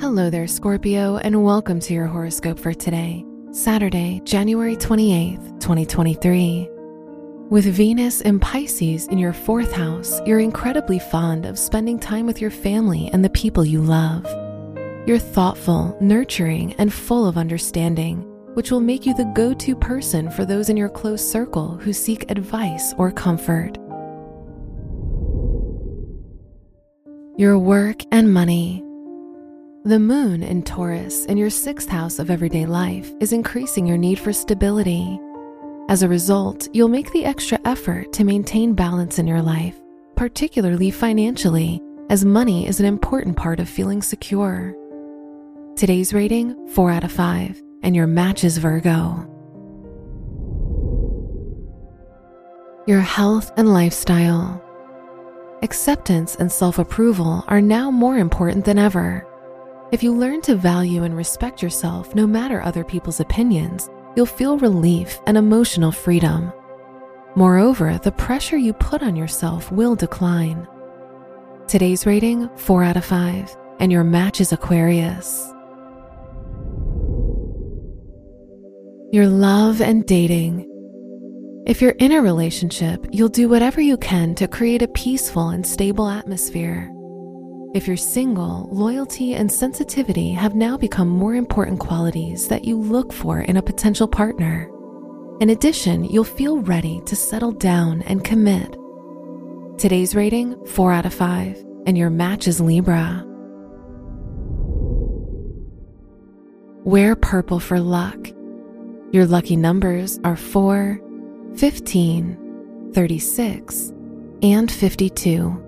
Hello there, Scorpio, and welcome to your horoscope for today, Saturday, January 28th, 2023. With Venus and Pisces in your fourth house, you're incredibly fond of spending time with your family and the people you love. You're thoughtful, nurturing, and full of understanding, which will make you the go to person for those in your close circle who seek advice or comfort. Your work and money. The moon in Taurus in your sixth house of everyday life is increasing your need for stability. As a result, you'll make the extra effort to maintain balance in your life, particularly financially, as money is an important part of feeling secure. Today's rating 4 out of 5, and your match is Virgo. Your health and lifestyle. Acceptance and self approval are now more important than ever. If you learn to value and respect yourself no matter other people's opinions, you'll feel relief and emotional freedom. Moreover, the pressure you put on yourself will decline. Today's rating 4 out of 5, and your match is Aquarius. Your love and dating. If you're in a relationship, you'll do whatever you can to create a peaceful and stable atmosphere. If you're single, loyalty and sensitivity have now become more important qualities that you look for in a potential partner. In addition, you'll feel ready to settle down and commit. Today's rating 4 out of 5, and your match is Libra. Wear purple for luck. Your lucky numbers are 4, 15, 36, and 52.